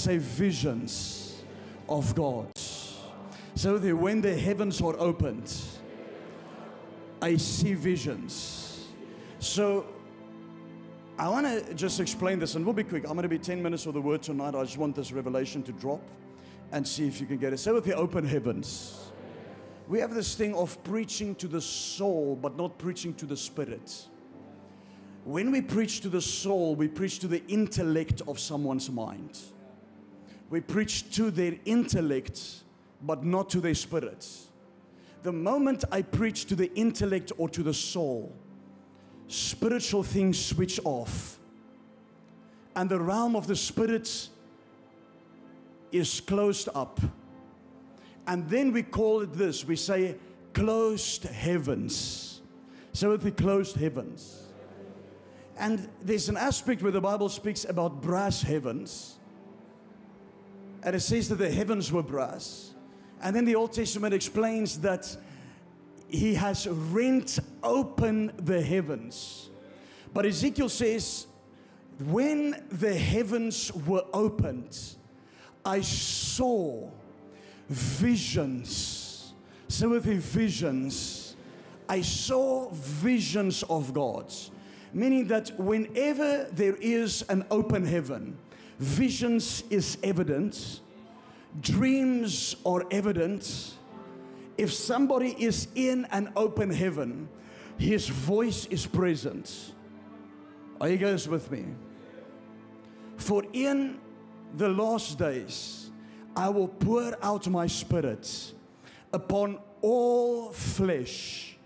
say visions of God. So that when the heavens are opened, I see visions. So I want to just explain this, and we'll be quick. I'm going to be 10 minutes of the word tonight. I just want this revelation to drop and see if you can get it. Say with the open heavens. We have this thing of preaching to the soul, but not preaching to the spirit. When we preach to the soul, we preach to the intellect of someone's mind. We preach to their intellect, but not to their spirit. The moment I preach to the intellect or to the soul, spiritual things switch off. And the realm of the spirit is closed up. And then we call it this we say closed heavens. So with the closed heavens. And there's an aspect where the Bible speaks about brass heavens. And it says that the heavens were brass. And then the Old Testament explains that he has rent open the heavens. But Ezekiel says, when the heavens were opened, I saw visions. So with the visions, I saw visions of God. Meaning that whenever there is an open heaven, visions is evident, dreams are evident. If somebody is in an open heaven, his voice is present. Are you guys with me? For in the last days, I will pour out my spirit upon all flesh.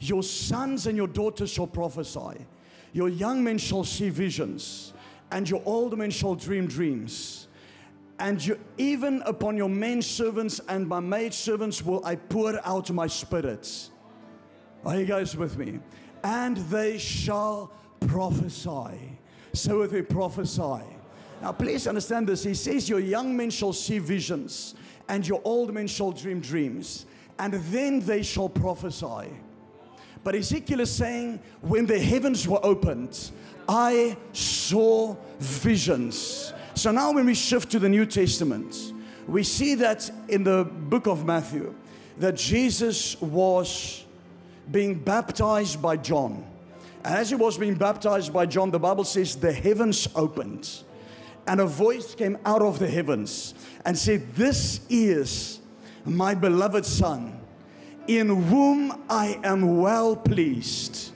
Your sons and your daughters shall prophesy. Your young men shall see visions, and your old men shall dream dreams. And you, even upon your men servants and my maid servants will I pour out my spirit. Are you guys with me? And they shall prophesy. So if they prophesy. Now, please understand this. He says, Your young men shall see visions, and your old men shall dream dreams, and then they shall prophesy. But Ezekiel is saying, When the heavens were opened, I saw visions. So now, when we shift to the New Testament, we see that in the book of Matthew, that Jesus was being baptized by John. And as he was being baptized by John, the Bible says the heavens opened and a voice came out of the heavens and said, This is my beloved Son, in whom I am well pleased.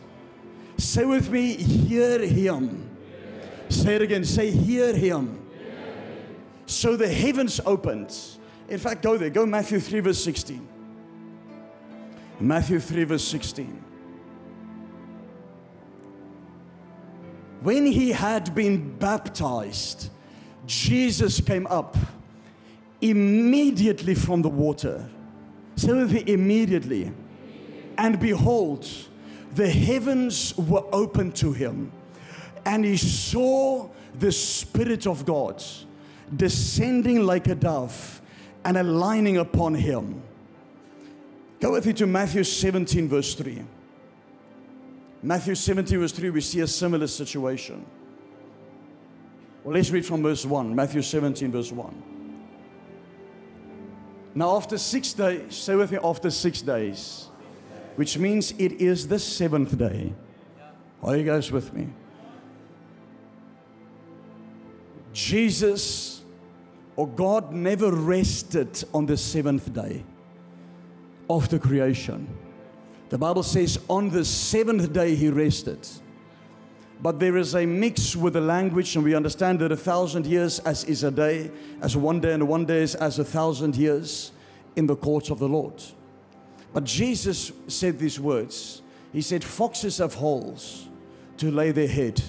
Say with me, Hear him. Say it again, say, Hear him. So the heavens opened. In fact, go there, go Matthew 3, verse 16. Matthew 3, verse 16. When he had been baptized, Jesus came up immediately from the water. So immediately. And behold, the heavens were opened to him. And he saw the Spirit of God descending like a dove and aligning upon him. Go with me to Matthew 17, verse 3. Matthew 17, verse 3, we see a similar situation. Well, let's read from verse 1, Matthew 17, verse 1. Now, after six days, say with me, after six days, which means it is the seventh day. Are you guys with me? Jesus or God never rested on the seventh day of the creation. The Bible says on the seventh day he rested. But there is a mix with the language, and we understand that a thousand years as is a day, as one day, and one day is as a thousand years in the courts of the Lord. But Jesus said these words He said, Foxes have holes to lay their head,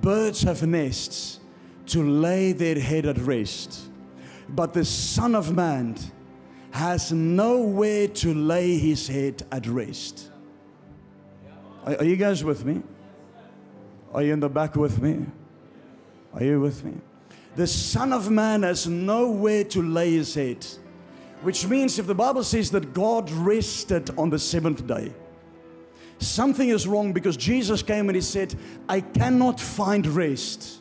birds have nests to lay their head at rest. But the Son of Man has nowhere to lay his head at rest. Are, are you guys with me? Are you in the back with me? Are you with me? The Son of Man has nowhere to lay his head. Which means if the Bible says that God rested on the seventh day, something is wrong because Jesus came and he said, I cannot find rest.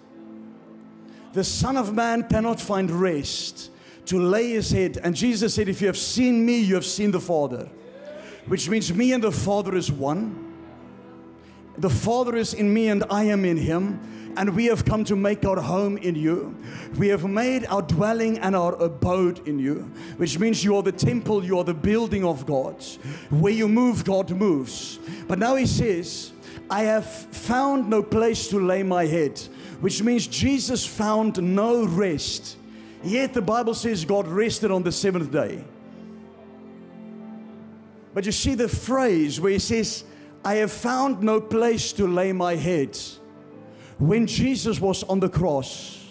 the Son of Man cannot find rest to lay his head. And Jesus said, If you have seen me, you have seen the Father. Which means me and the Father is one. The Father is in me and I am in him. And we have come to make our home in you. We have made our dwelling and our abode in you, which means you are the temple, you are the building of God. Where you move, God moves. But now he says, I have found no place to lay my head, which means Jesus found no rest. Yet the Bible says God rested on the seventh day. But you see the phrase where he says, I have found no place to lay my head. When Jesus was on the cross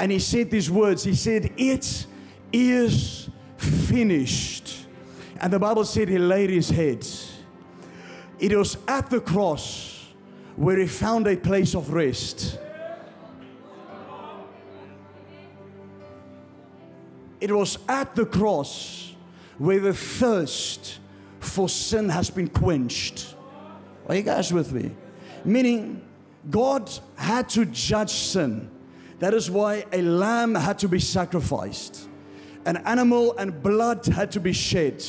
and he said these words, he said, It is finished. And the Bible said he laid his head. It was at the cross where he found a place of rest. It was at the cross where the thirst for sin has been quenched. Are you guys with me? Meaning, God had to judge sin. That is why a lamb had to be sacrificed. An animal and blood had to be shed.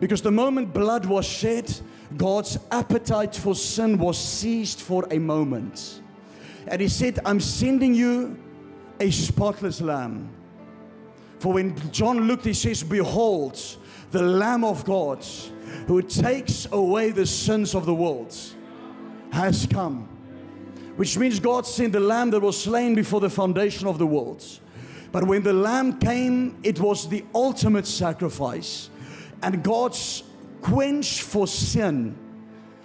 Because the moment blood was shed, God's appetite for sin was seized for a moment. And He said, I'm sending you a spotless lamb. For when John looked, he says, Behold, the Lamb of God who takes away the sins of the world has come. Which means God sent the lamb that was slain before the foundation of the world. But when the lamb came, it was the ultimate sacrifice. And God's quench for sin,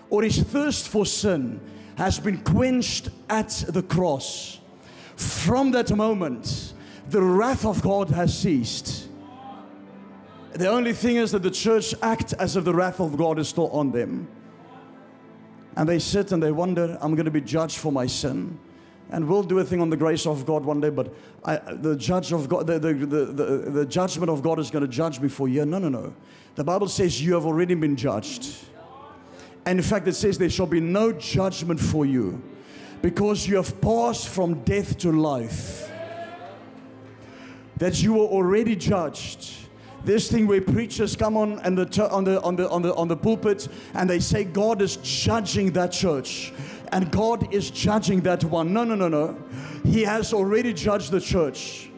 or his thirst for sin, has been quenched at the cross. From that moment, the wrath of God has ceased. The only thing is that the church act as if the wrath of God is still on them. And they sit and they wonder, I'm going to be judged for my sin. And we'll do a thing on the grace of God one day, but I, the judge of God, the, the, the, the, judgment of God is going to judge me for you. No, no, no. The Bible says you have already been judged. And in fact, it says there shall be no judgment for you because you have passed from death to life. That you were already judged this thing where preachers come on and the on the on the on the on the pulpit and they say God is judging that church and God is judging that one. No, no, no, no. He has already judged the church.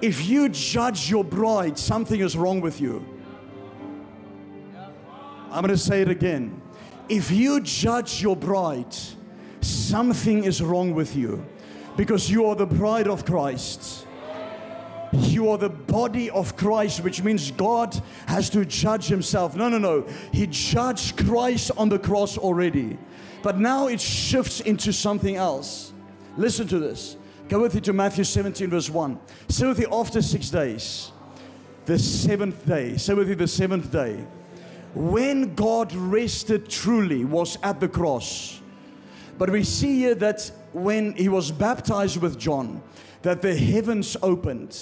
If you judge your bride, something is wrong with you. I'm going to say it again. If you judge your bride, something is wrong with you because you are the bride of Christ. You are the body of Christ, which means God has to judge himself. No, no, no. He judged Christ on the cross already. But now it shifts into something else. Listen to this. Go with me to Matthew 17, verse 1. Say with me, after six days, the seventh day. Say with me, the seventh day. When God rested truly was at the cross. But we see here that when he was baptized with John, that the heavens opened.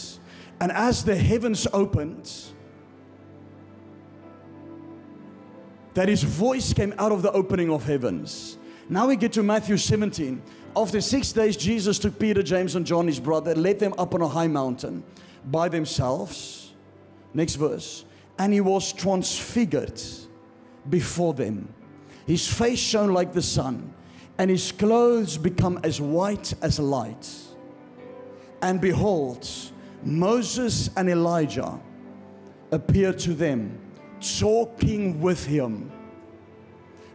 And as the heavens opened, that his voice came out of the opening of heavens. Now we get to Matthew 17. After six days, Jesus took Peter, James, and John, his brother, led them up on a high mountain by themselves. Next verse. And he was transfigured before them. His face shone like the sun, and his clothes become as white as light. And behold, Moses and Elijah appear to them, talking with him.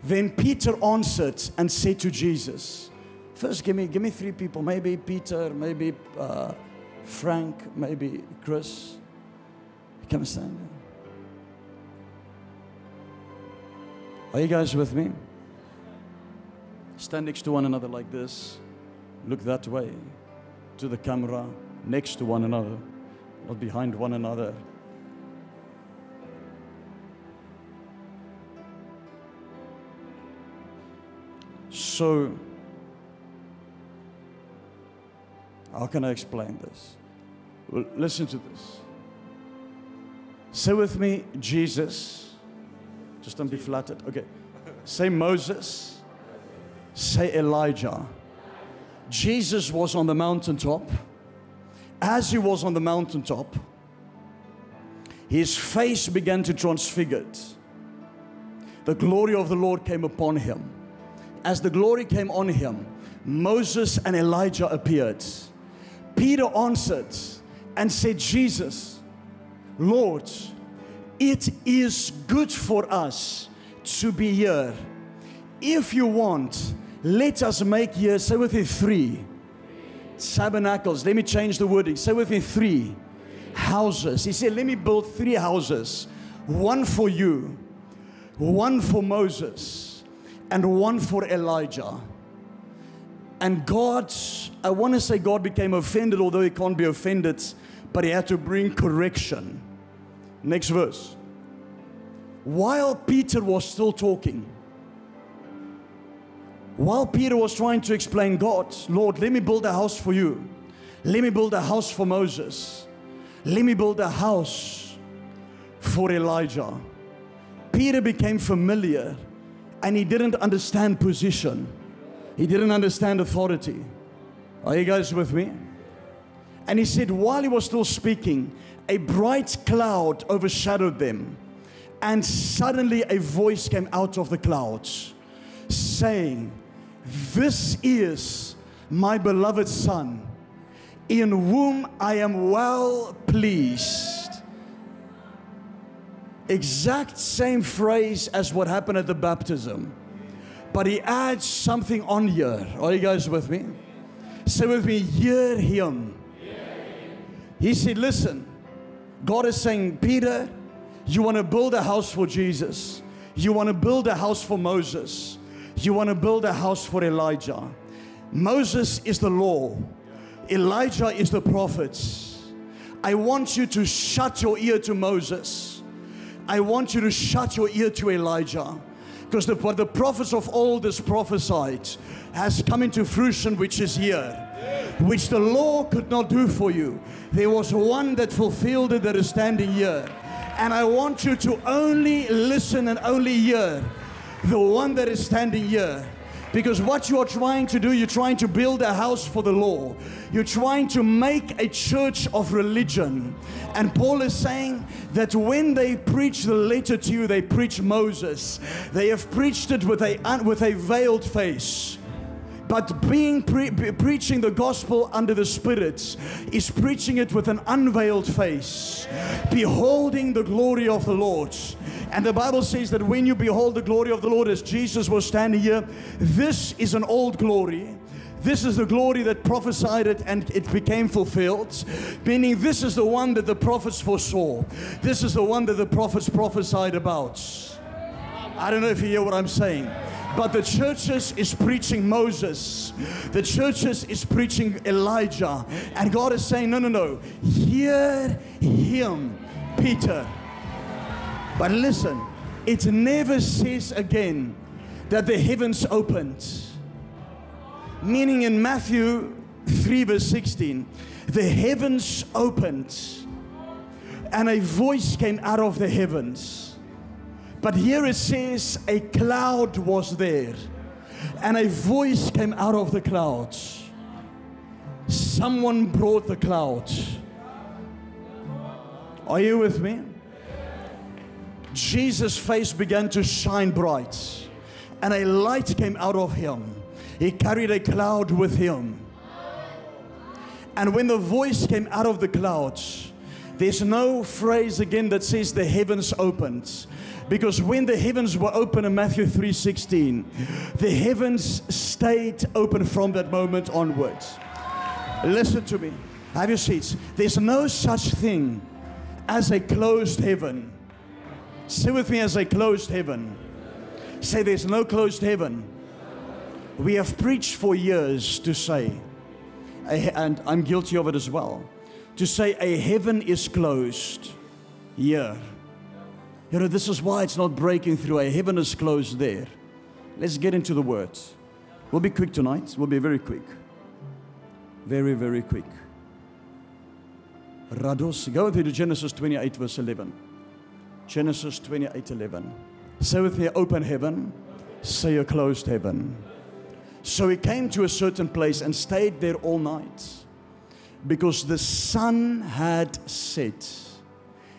Then Peter answered and said to Jesus, First, give me, give me three people. Maybe Peter, maybe uh, Frank, maybe Chris. Come stand. Are you guys with me? Stand next to one another like this. Look that way to the camera next to one another, not behind one another. So, how can I explain this? Well, listen to this. Say with me, Jesus. Just don't be flattered. Okay. Say Moses. Say Elijah Jesus was on the mountaintop. As he was on the mountaintop, his face began to transfigure. The glory of the Lord came upon him. As the glory came on him, Moses and Elijah appeared. Peter answered and said, Jesus, Lord, it is good for us to be here. If you want, let us make here, say with me, three tabernacles. Let me change the wording. Say with me, three houses. He said, Let me build three houses one for you, one for Moses, and one for Elijah. And God, I want to say God became offended, although he can't be offended, but he had to bring correction. Next verse. While Peter was still talking, while Peter was trying to explain God, Lord, let me build a house for you. Let me build a house for Moses. Let me build a house for Elijah. Peter became familiar and he didn't understand position. He didn't understand authority. Are you guys with me? And he said, while he was still speaking, a bright cloud overshadowed them. And suddenly a voice came out of the clouds saying, This is my beloved Son, in whom I am well pleased. Exact same phrase as what happened at the baptism. But he adds something on here. Are you guys with me? Say with me, hear him. He said, Listen, God is saying, Peter, you want to build a house for Jesus. You want to build a house for Moses. You want to build a house for Elijah. Moses is the law, Elijah is the prophets. I want you to shut your ear to Moses. I want you to shut your ear to Elijah. Because the, what the prophets of old has prophesied has come into fruition, which is here, which the law could not do for you. There was one that fulfilled it that is standing here. And I want you to only listen and only hear the one that is standing here. Because what you are trying to do, you're trying to build a house for the law. You're trying to make a church of religion. And Paul is saying that when they preach the letter to you, they preach Moses. They have preached it with a, with a veiled face. But being pre- preaching the gospel under the Spirit is preaching it with an unveiled face, beholding the glory of the Lord. And the Bible says that when you behold the glory of the Lord, as Jesus was standing here, this is an old glory. This is the glory that prophesied it and it became fulfilled. Meaning, this is the one that the prophets foresaw. This is the one that the prophets prophesied about. I don't know if you hear what I'm saying. But the churches is preaching Moses. The churches is preaching Elijah. And God is saying, no, no, no. Hear him, Peter. But listen, it never says again that the heavens opened. Meaning in Matthew 3, verse 16, the heavens opened and a voice came out of the heavens but here it says, a cloud was there, and a voice came out of the clouds. Someone brought the cloud. Are you with me? Jesus' face began to shine bright, and a light came out of him. He carried a cloud with him. And when the voice came out of the clouds, there's no phrase again that says the heavens opened. Because when the heavens were open in Matthew 3:16, the heavens stayed open from that moment onwards. Listen to me. Have your seats. There's no such thing as a closed heaven. Say with me as a closed heaven. Say there's no closed heaven. We have preached for years to say, and I'm guilty of it as well, to say a heaven is closed here. You know, this is why it's not breaking through. A heaven is closed there. Let's get into the words. We'll be quick tonight. We'll be very quick. Very, very quick. Rados. Go with me to Genesis 28, verse 11. Genesis 28, 11. Say with me, open heaven. Say a closed heaven. So he came to a certain place and stayed there all night because the sun had set.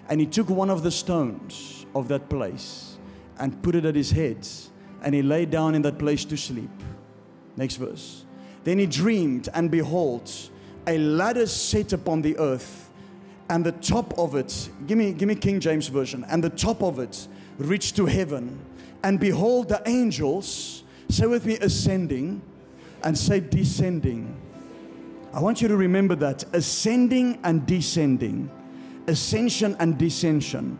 And he took one of the stones of that place and put it at his head. And he lay down in that place to sleep. Next verse. Then he dreamed, and behold, a ladder set upon the earth, and the top of it, give me, give me King James Version, and the top of it reached to heaven. And behold, the angels, say with me, ascending, and say descending. I want you to remember that ascending and descending, ascension and descension,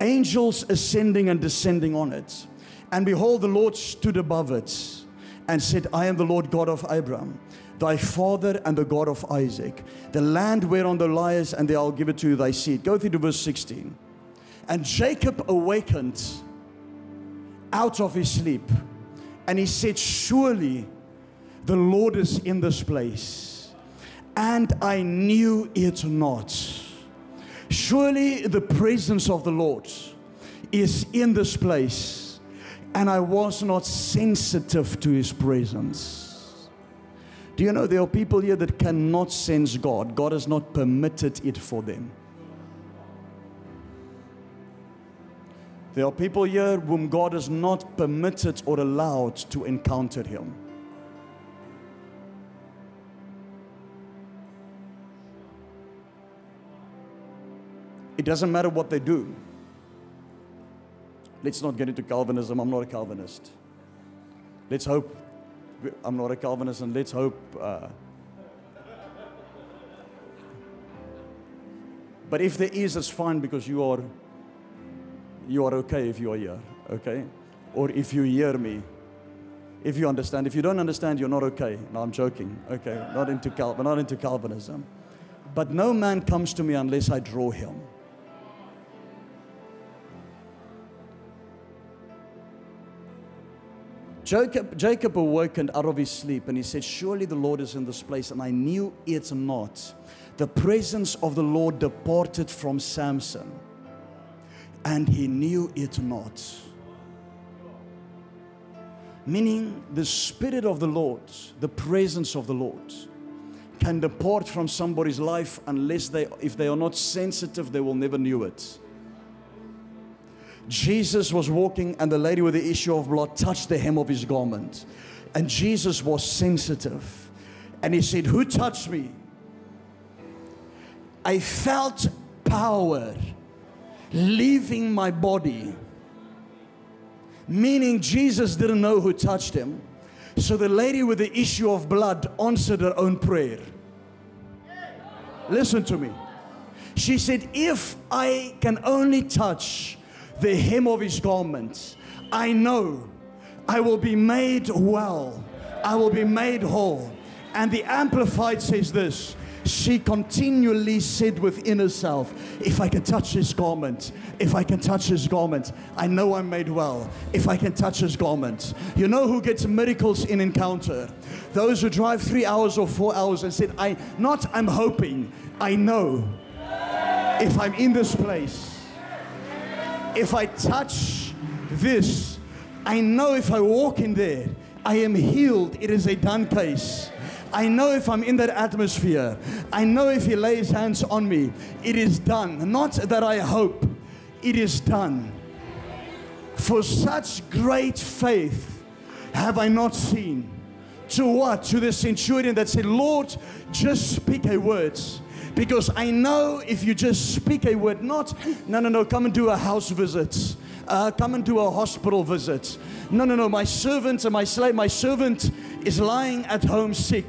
angels ascending and descending on it. And behold, the Lord stood above it and said, I am the Lord God of Abraham, thy father and the God of Isaac. The land whereon thou liest, and I'll give it to thy seed. Go through to verse 16. And Jacob awakened out of his sleep, and he said, Surely the Lord is in this place, and I knew it not. Surely the presence of the Lord is in this place, and I was not sensitive to his presence. Do you know there are people here that cannot sense God? God has not permitted it for them. There are people here whom God has not permitted or allowed to encounter Him. It doesn't matter what they do. Let's not get into Calvinism. I'm not a Calvinist. Let's hope I'm not a Calvinist, and let's hope. Uh, but if there is, it's fine because you are you are okay if you are here, okay? Or if you hear me, if you understand. If you don't understand, you're not okay. No, I'm joking. Okay, not into Cal- not into Calvinism. But no man comes to me unless I draw him. Jacob, Jacob out of his sleep and he said, Surely the Lord is in this place, and I knew it not. The presence of the Lord departed from Samson, and he knew it not. Meaning, the Spirit of the Lord, the presence of the Lord, can depart from somebody's life unless they, if they are not sensitive, they will never knew it. Jesus was walking, and the lady with the issue of blood touched the hem of his garment. And Jesus was sensitive. And he said, Who touched me? I felt power leaving my body. Meaning, Jesus didn't know who touched him. So the lady with the issue of blood answered her own prayer. Listen to me. She said, If I can only touch the hem of his garment, I know I will be made well. I will be made whole. And the Amplified says this she continually said within herself, If I can touch his garment, if I can touch his garment, I know I'm made well. If I can touch his garment. You know who gets miracles in encounter? Those who drive three hours or four hours and said, I not I'm hoping, I know if I'm in this place if I touch this, I know if I walk in there, I am healed. It is a done case. I know if I'm in that atmosphere, I know if He lays hands on me, it is done. Not that I hope, it is done. For such great faith have I not seen. To what? To the centurion that said, Lord, just speak a word because I know if you just speak a word, not, no, no, no, come and do a house visit. Uh, come and do a hospital visit. No, no, no, my servant and my slave, my servant is lying at home sick.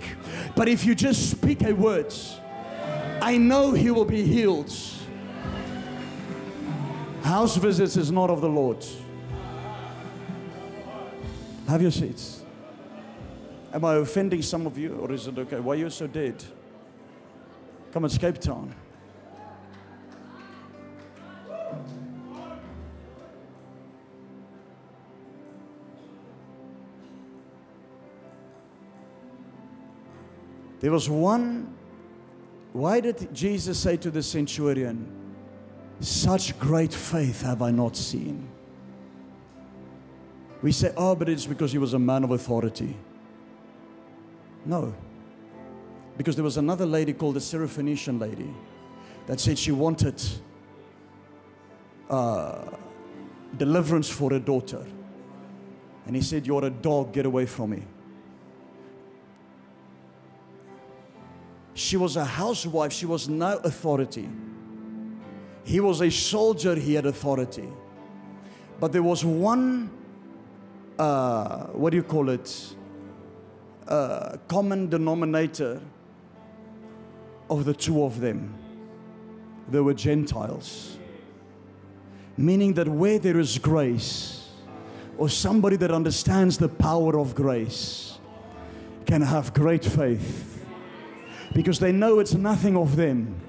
But if you just speak a word, I know he will be healed. House visits is not of the Lord. Have your seats. Am I offending some of you, or is it okay? Why are you so dead? Come on, Cape Town. There was one. Why did Jesus say to the centurion, Such great faith have I not seen? We say, Oh, but it's because he was a man of authority. No. Because there was another lady called the Syrophoenician lady that said she wanted uh, deliverance for her daughter. And he said, You're a dog, get away from me. She was a housewife, she was no authority. He was a soldier, he had authority. But there was one, uh, what do you call it? Uh, common denominator of the two of them. They were Gentiles. Meaning that where there is grace, or somebody that understands the power of grace, can have great faith because they know it's nothing of them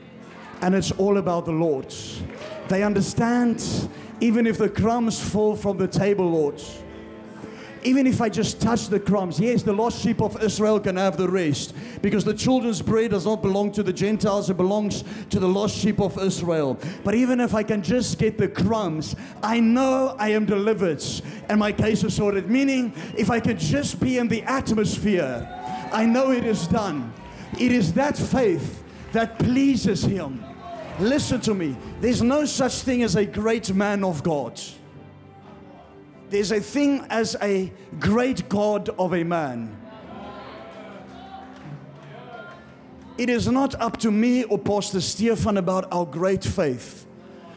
and it's all about the Lord. They understand even if the crumbs fall from the table, Lord. Even if I just touch the crumbs, yes, the lost sheep of Israel can have the rest because the children's bread does not belong to the Gentiles, it belongs to the lost sheep of Israel. But even if I can just get the crumbs, I know I am delivered and my case is sorted. Meaning, if I can just be in the atmosphere, I know it is done. It is that faith that pleases Him. Listen to me. There's no such thing as a great man of God. There's a thing as a great God of a man. It is not up to me or Pastor Stefan about our great faith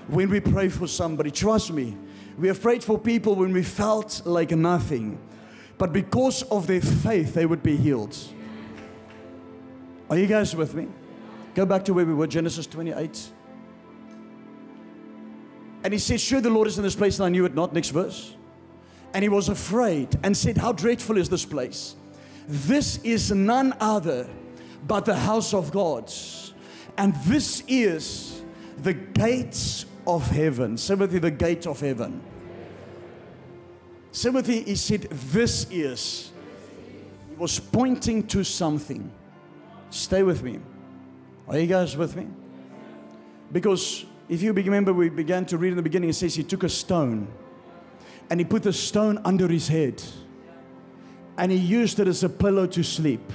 when we pray for somebody. Trust me, we have prayed for people when we felt like nothing. But because of their faith, they would be healed. Are you guys with me? Go back to where we were, Genesis 28. And he said, Sure, the Lord is in this place, and I knew it not. Next verse. And he was afraid and said, How dreadful is this place? This is none other but the house of God. And this is the gates of heaven. Timothy, the gate of heaven. Timothy, he said, This is. He was pointing to something. Stay with me. Are you guys with me? Because if you remember, we began to read in the beginning, it says he took a stone and he put the stone under his head and he used it as a pillow to sleep.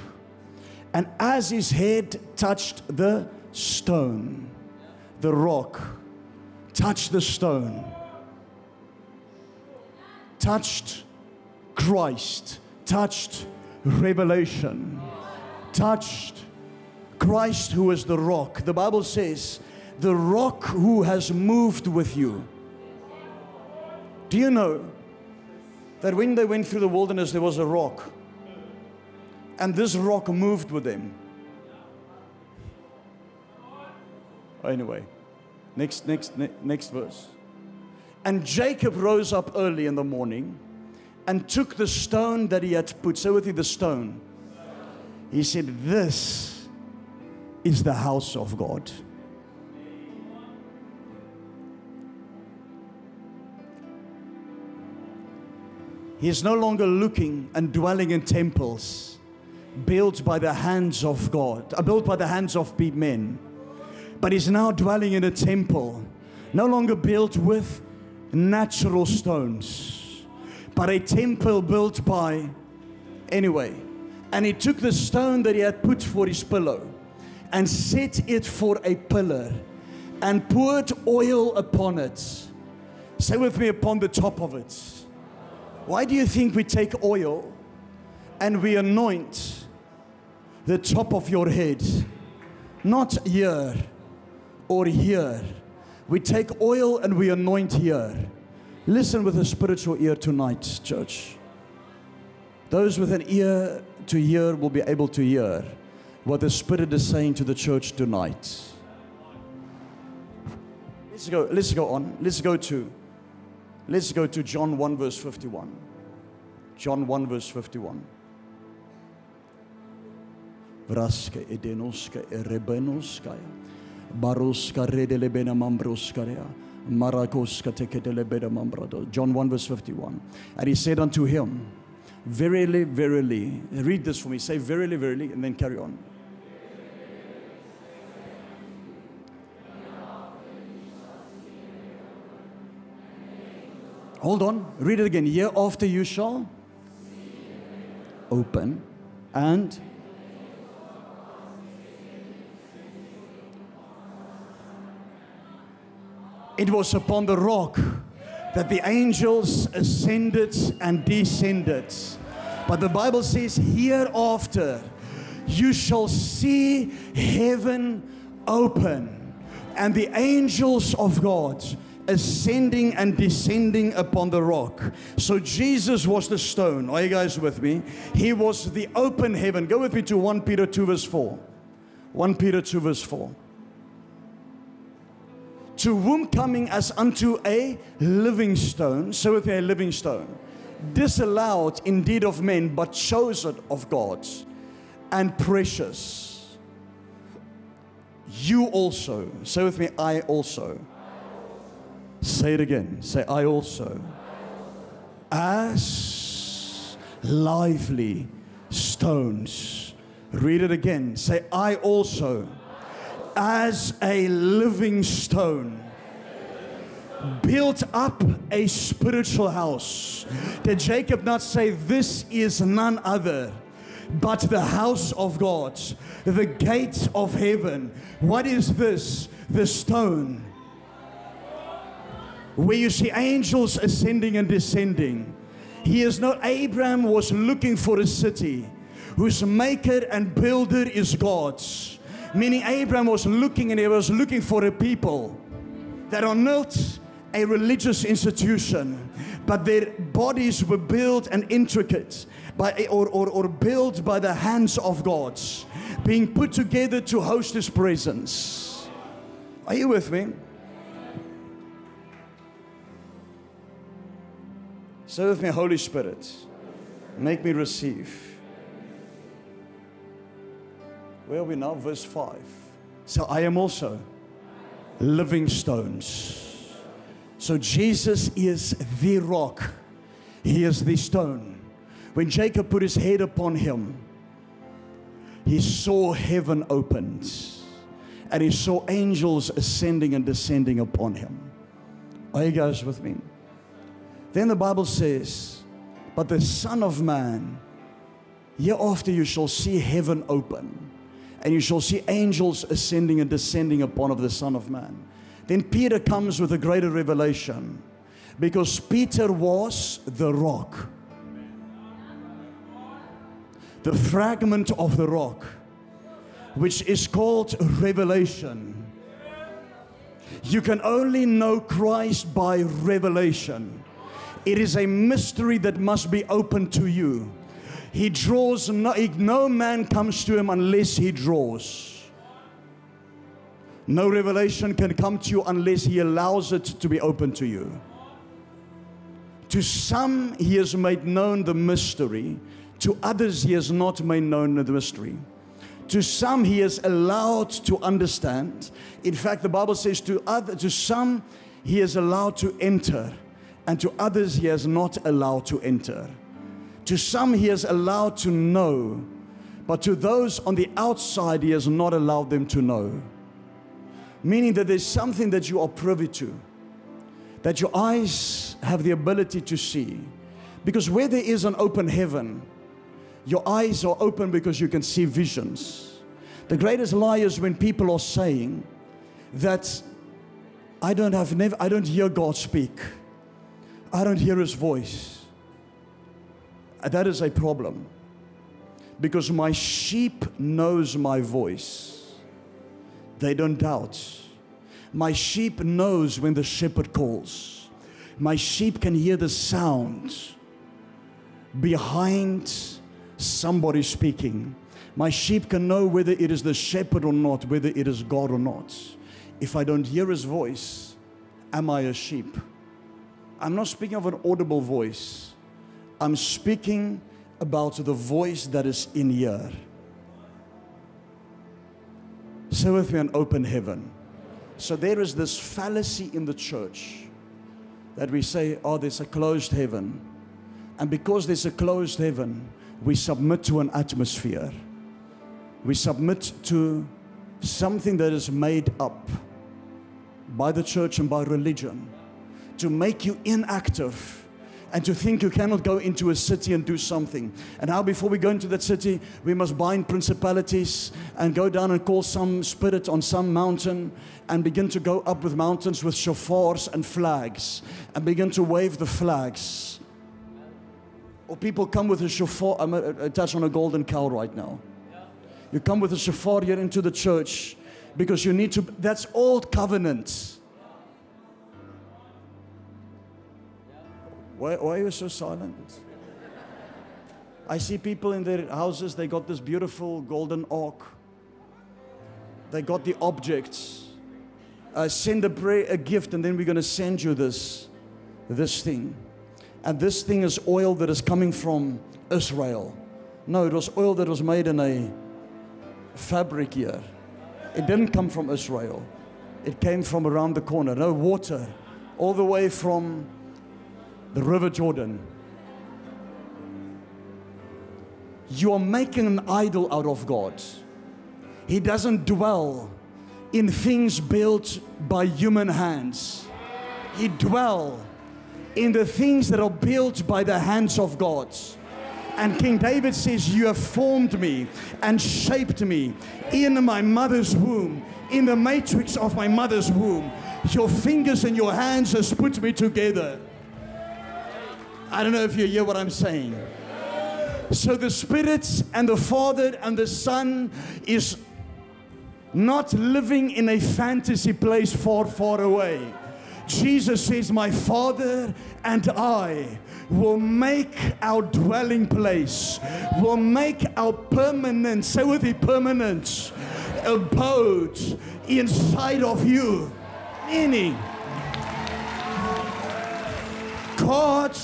And as his head touched the stone, the rock touched the stone, touched Christ, touched revelation, touched Christ, who is the rock. The Bible says, the rock who has moved with you. Do you know that when they went through the wilderness, there was a rock? And this rock moved with them. Anyway, next, next, ne- next verse. And Jacob rose up early in the morning and took the stone that he had put. Say with you, the stone. He said, This is the house of God. He is no longer looking and dwelling in temples built by the hands of God, uh, built by the hands of men, but he's now dwelling in a temple, no longer built with natural stones, but a temple built by, anyway. And he took the stone that he had put for his pillow and set it for a pillar and poured oil upon it. Say with me, upon the top of it. Why do you think we take oil and we anoint the top of your head? Not here or here. We take oil and we anoint here. Listen with a spiritual ear tonight, church. Those with an ear to hear will be able to hear what the Spirit is saying to the church tonight. Let's go, let's go on. Let's go to let's go to John 1 verse 51. John 1 verse 51. Vraske edenoske erebenoska. Baroska redele bena mambroskarea. Marakoska teketele bena mambrado. John 1 verse 51. And he said unto him, Verily, verily. Read this for me. Say verily, verily, and then carry on. Hold on, read it again. Year after you shall open and it was upon the rock that the angels ascended and descended. But the Bible says, Hereafter you shall see heaven open and the angels of God ascending and descending upon the rock. So Jesus was the stone. Are you guys with me? He was the open heaven. Go with me to 1 Peter 2, verse 4. 1 Peter 2, verse 4 to whom coming as unto a living stone, so with a living stone, disallowed indeed of men, but chosen of God, and precious. You also, say with me, I also. Say it again. Say, I also. As lively stones. Read it again. Say, I also as a living stone built up a spiritual house. Did Jacob not say, This is none other but the house of God, the gate of heaven? What is this? The stone. Where you see angels ascending and descending. He is not, Abraham was looking for a city whose maker and builder is God's. Meaning Abraham was looking and he was looking for a people that are not a religious institution, but their bodies were built and intricate by, or, or, or built by the hands of God, being put together to host His presence. Are you with me? With me, Holy Spirit, make me receive where are we now? Verse 5. So I am also living stones. So Jesus is the rock, He is the stone. When Jacob put his head upon him, he saw heaven opened and he saw angels ascending and descending upon him. Are you guys with me? Then the Bible says, But the Son of Man, hereafter you shall see heaven open and you shall see angels ascending and descending upon of the Son of Man. Then Peter comes with a greater revelation because Peter was the rock, the fragment of the rock, which is called revelation. You can only know Christ by revelation. It is a mystery that must be open to you. He draws, no, no man comes to him unless he draws. No revelation can come to you unless he allows it to be open to you. To some, he has made known the mystery. To others, he has not made known the mystery. To some, he has allowed to understand. In fact, the Bible says to, other, to some, he has allowed to enter, and to others, he has not allowed to enter. To some, He has allowed to know, but to those on the outside, He has not allowed them to know. Meaning that there's something that you are privy to, that your eyes have the ability to see. Because where there is an open heaven, your eyes are open because you can see visions. The greatest lie is when people are saying that I don't have never I don't hear God speak. I don't hear his voice. That is a problem. Because my sheep knows my voice. They don't doubt. My sheep knows when the shepherd calls. My sheep can hear the sound behind somebody speaking. My sheep can know whether it is the shepherd or not, whether it is God or not. If I don't hear his voice, am I a sheep? I'm not speaking of an audible voice. I'm speaking about the voice that is in here. Say with me an open heaven. So there is this fallacy in the church that we say, oh, there's a closed heaven. And because there's a closed heaven, we submit to an atmosphere. We submit to something that is made up by the church and by religion to make you inactive and to think you cannot go into a city and do something. And how before we go into that city, we must bind principalities and go down and call some spirit on some mountain and begin to go up with mountains with shofars and flags and begin to wave the flags. Or people come with a shofar. I'm uh, uh, attached on a golden cow right now. You come with a shofar here into the church because you need to, that's old covenant. Why, why are you so silent? I see people in their houses, they got this beautiful golden ark. They got the objects. Uh, send a prayer, a gift, and then we're going to send you this, this thing. And this thing is oil that is coming from Israel. No, it was oil that was made in a fabric here. It didn't come from Israel. It came from around the corner. No water, all the way from the River Jordan. You are making an idol out of God. He doesn't dwell in things built by human hands. He dwell in the things that are built by the hands of God. And King David says, You have formed me and shaped me in my mother's womb, in the matrix of my mother's womb. Your fingers and your hands has put me together. I don't know if you hear what I'm saying. So the Spirit and the Father and the Son is not living in a fantasy place far, far away. Jesus says, My Father and I will make our dwelling place, will make our permanent, say with the permanent abode inside of you. Meaning, God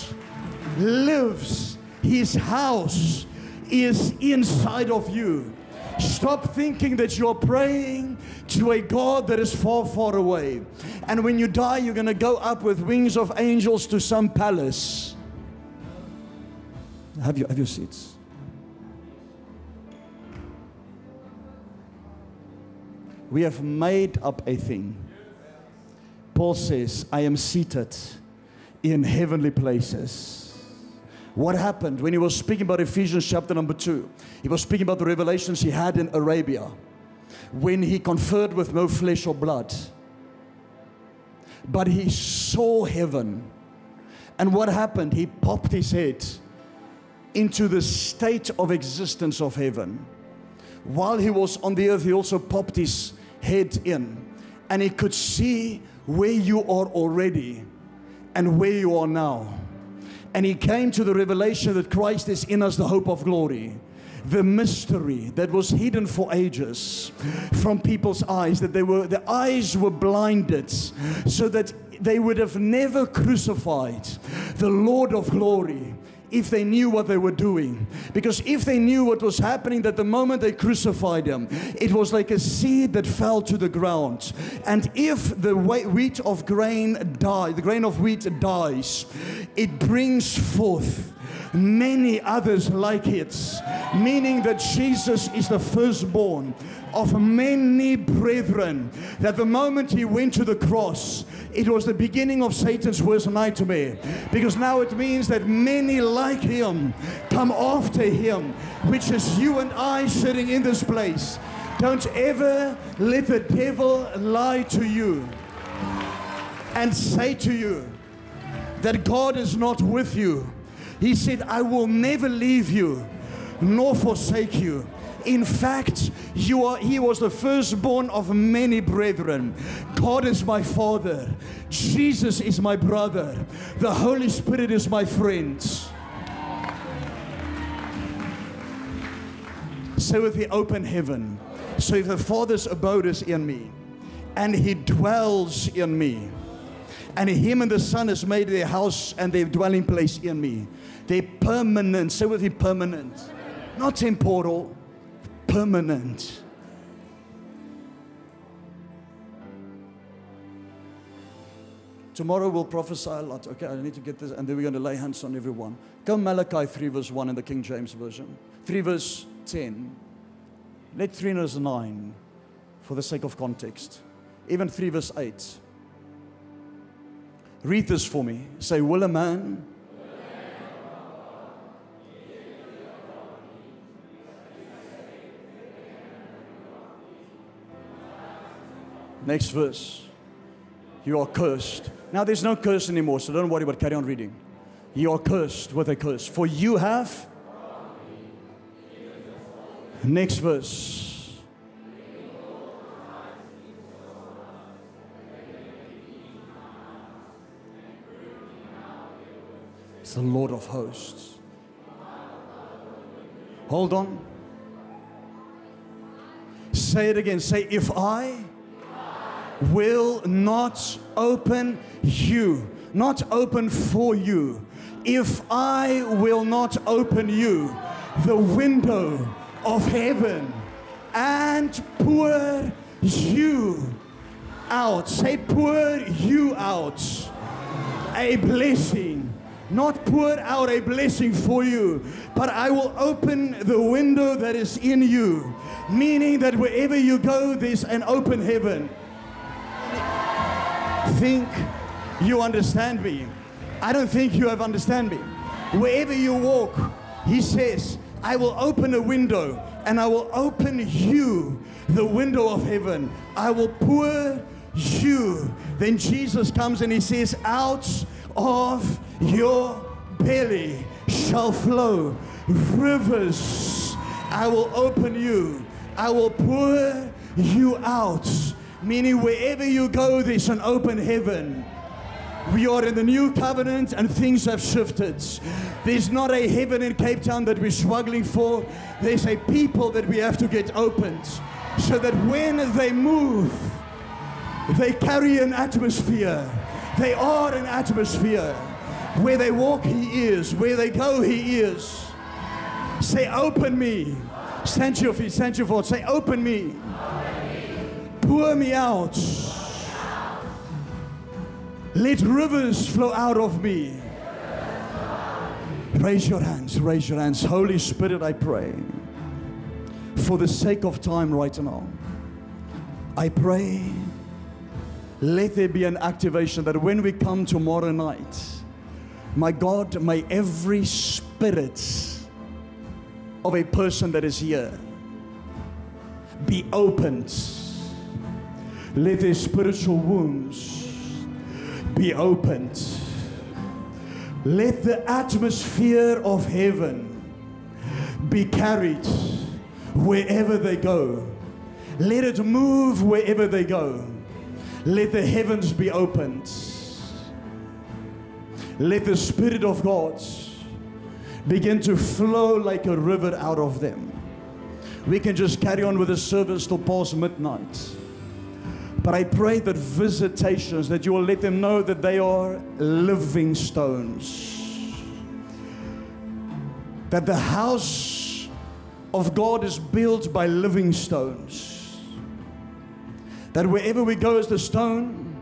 lives, His house is inside of you. Stop thinking that you're praying to a God that is far, far away. And when you die, you're going to go up with wings of angels to some palace. Have, you, have your seats. We have made up a thing. Paul says, I am seated in heavenly places. What happened when he was speaking about Ephesians chapter number two? He was speaking about the revelations he had in Arabia when he conferred with no flesh or blood. But he saw heaven. And what happened? He popped his head into the state of existence of heaven. While he was on the earth, he also popped his head in and he could see where you are already and where you are now. And he came to the revelation that Christ is in us, the hope of glory. The mystery that was hidden for ages from people's eyes, that they were, the eyes were blinded so that they would have never crucified the Lord of glory if they knew what they were doing. Because if they knew what was happening, that the moment they crucified him, it was like a seed that fell to the ground. And if the wheat of grain die, the grain of wheat dies, it brings forth many others like it, meaning that Jesus is the firstborn of many brethren. That the moment he went to the cross, it was the beginning of Satan's worst nightmare. Because now it means that many like him come after him, which is you and I sitting in this place. Don't ever let the devil lie to you and say to you that God is not with you. He said, I will never leave you nor forsake you. In fact, you are, he was the firstborn of many brethren. God is my father. Jesus is my brother. The Holy Spirit is my friend. So with the open heaven. So if the Father's abode is in me, and he dwells in me, and him and the Son has made their house and their dwelling place in me. They're permanent. Say with me, permanent. Not temporal, permanent. Tomorrow we'll prophesy a lot. Okay, I need to get this, and then we're going to lay hands on everyone. Come Malachi 3, verse 1 in the King James Version, 3, verse 10. Let 3 verse 9 for the sake of context. Even 3, verse 8. Read this for me. Say, Will a man Next verse. You are cursed. Now there's no curse anymore, so don't worry about carry on reading. You are cursed with a curse. For you have. Next verse. It's the Lord of hosts. Hold on. Say it again. Say, if I will not open you, not open for you, if I will not open you, the window of heaven and pour you out, say, pour you out a blessing. Not pour out a blessing for you, but I will open the window that is in you. Meaning that wherever you go, there's an open heaven. Think you understand me. I don't think you have understand me. Wherever you walk, he says, I will open a window and I will open you the window of heaven. I will pour you. Then Jesus comes and he says, Out of your belly shall flow rivers. I will open you. I will pour you out. Meaning, wherever you go, there's an open heaven. We are in the new covenant and things have shifted. There's not a heaven in Cape Town that we're struggling for. There's a people that we have to get opened so that when they move, they carry an atmosphere. They are an atmosphere. Where they walk, He is. Where they go, He is. Say, Open me. Stand your feet, stand your feet. Say, Open me. Pour me out. Let rivers flow out of me. Raise your hands, raise your hands. Holy Spirit, I pray for the sake of time right now. I pray let there be an activation that when we come tomorrow night, my God, may every spirit of a person that is here be opened. Let their spiritual wounds be opened. Let the atmosphere of heaven be carried wherever they go. Let it move wherever they go. Let the heavens be opened. Let the Spirit of God begin to flow like a river out of them. We can just carry on with the service till past midnight. But I pray that visitations, that you will let them know that they are living stones. That the house of God is built by living stones. That wherever we go as the stone,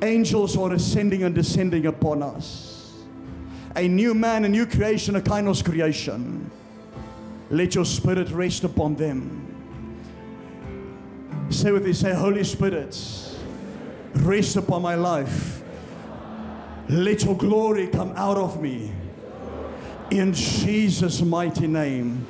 angels are ascending and descending upon us. A new man, a new creation, a kainos creation. Let your spirit rest upon them. Say with me, say, Holy Spirit, rest upon my life. Let your glory come out of me. In Jesus' mighty name.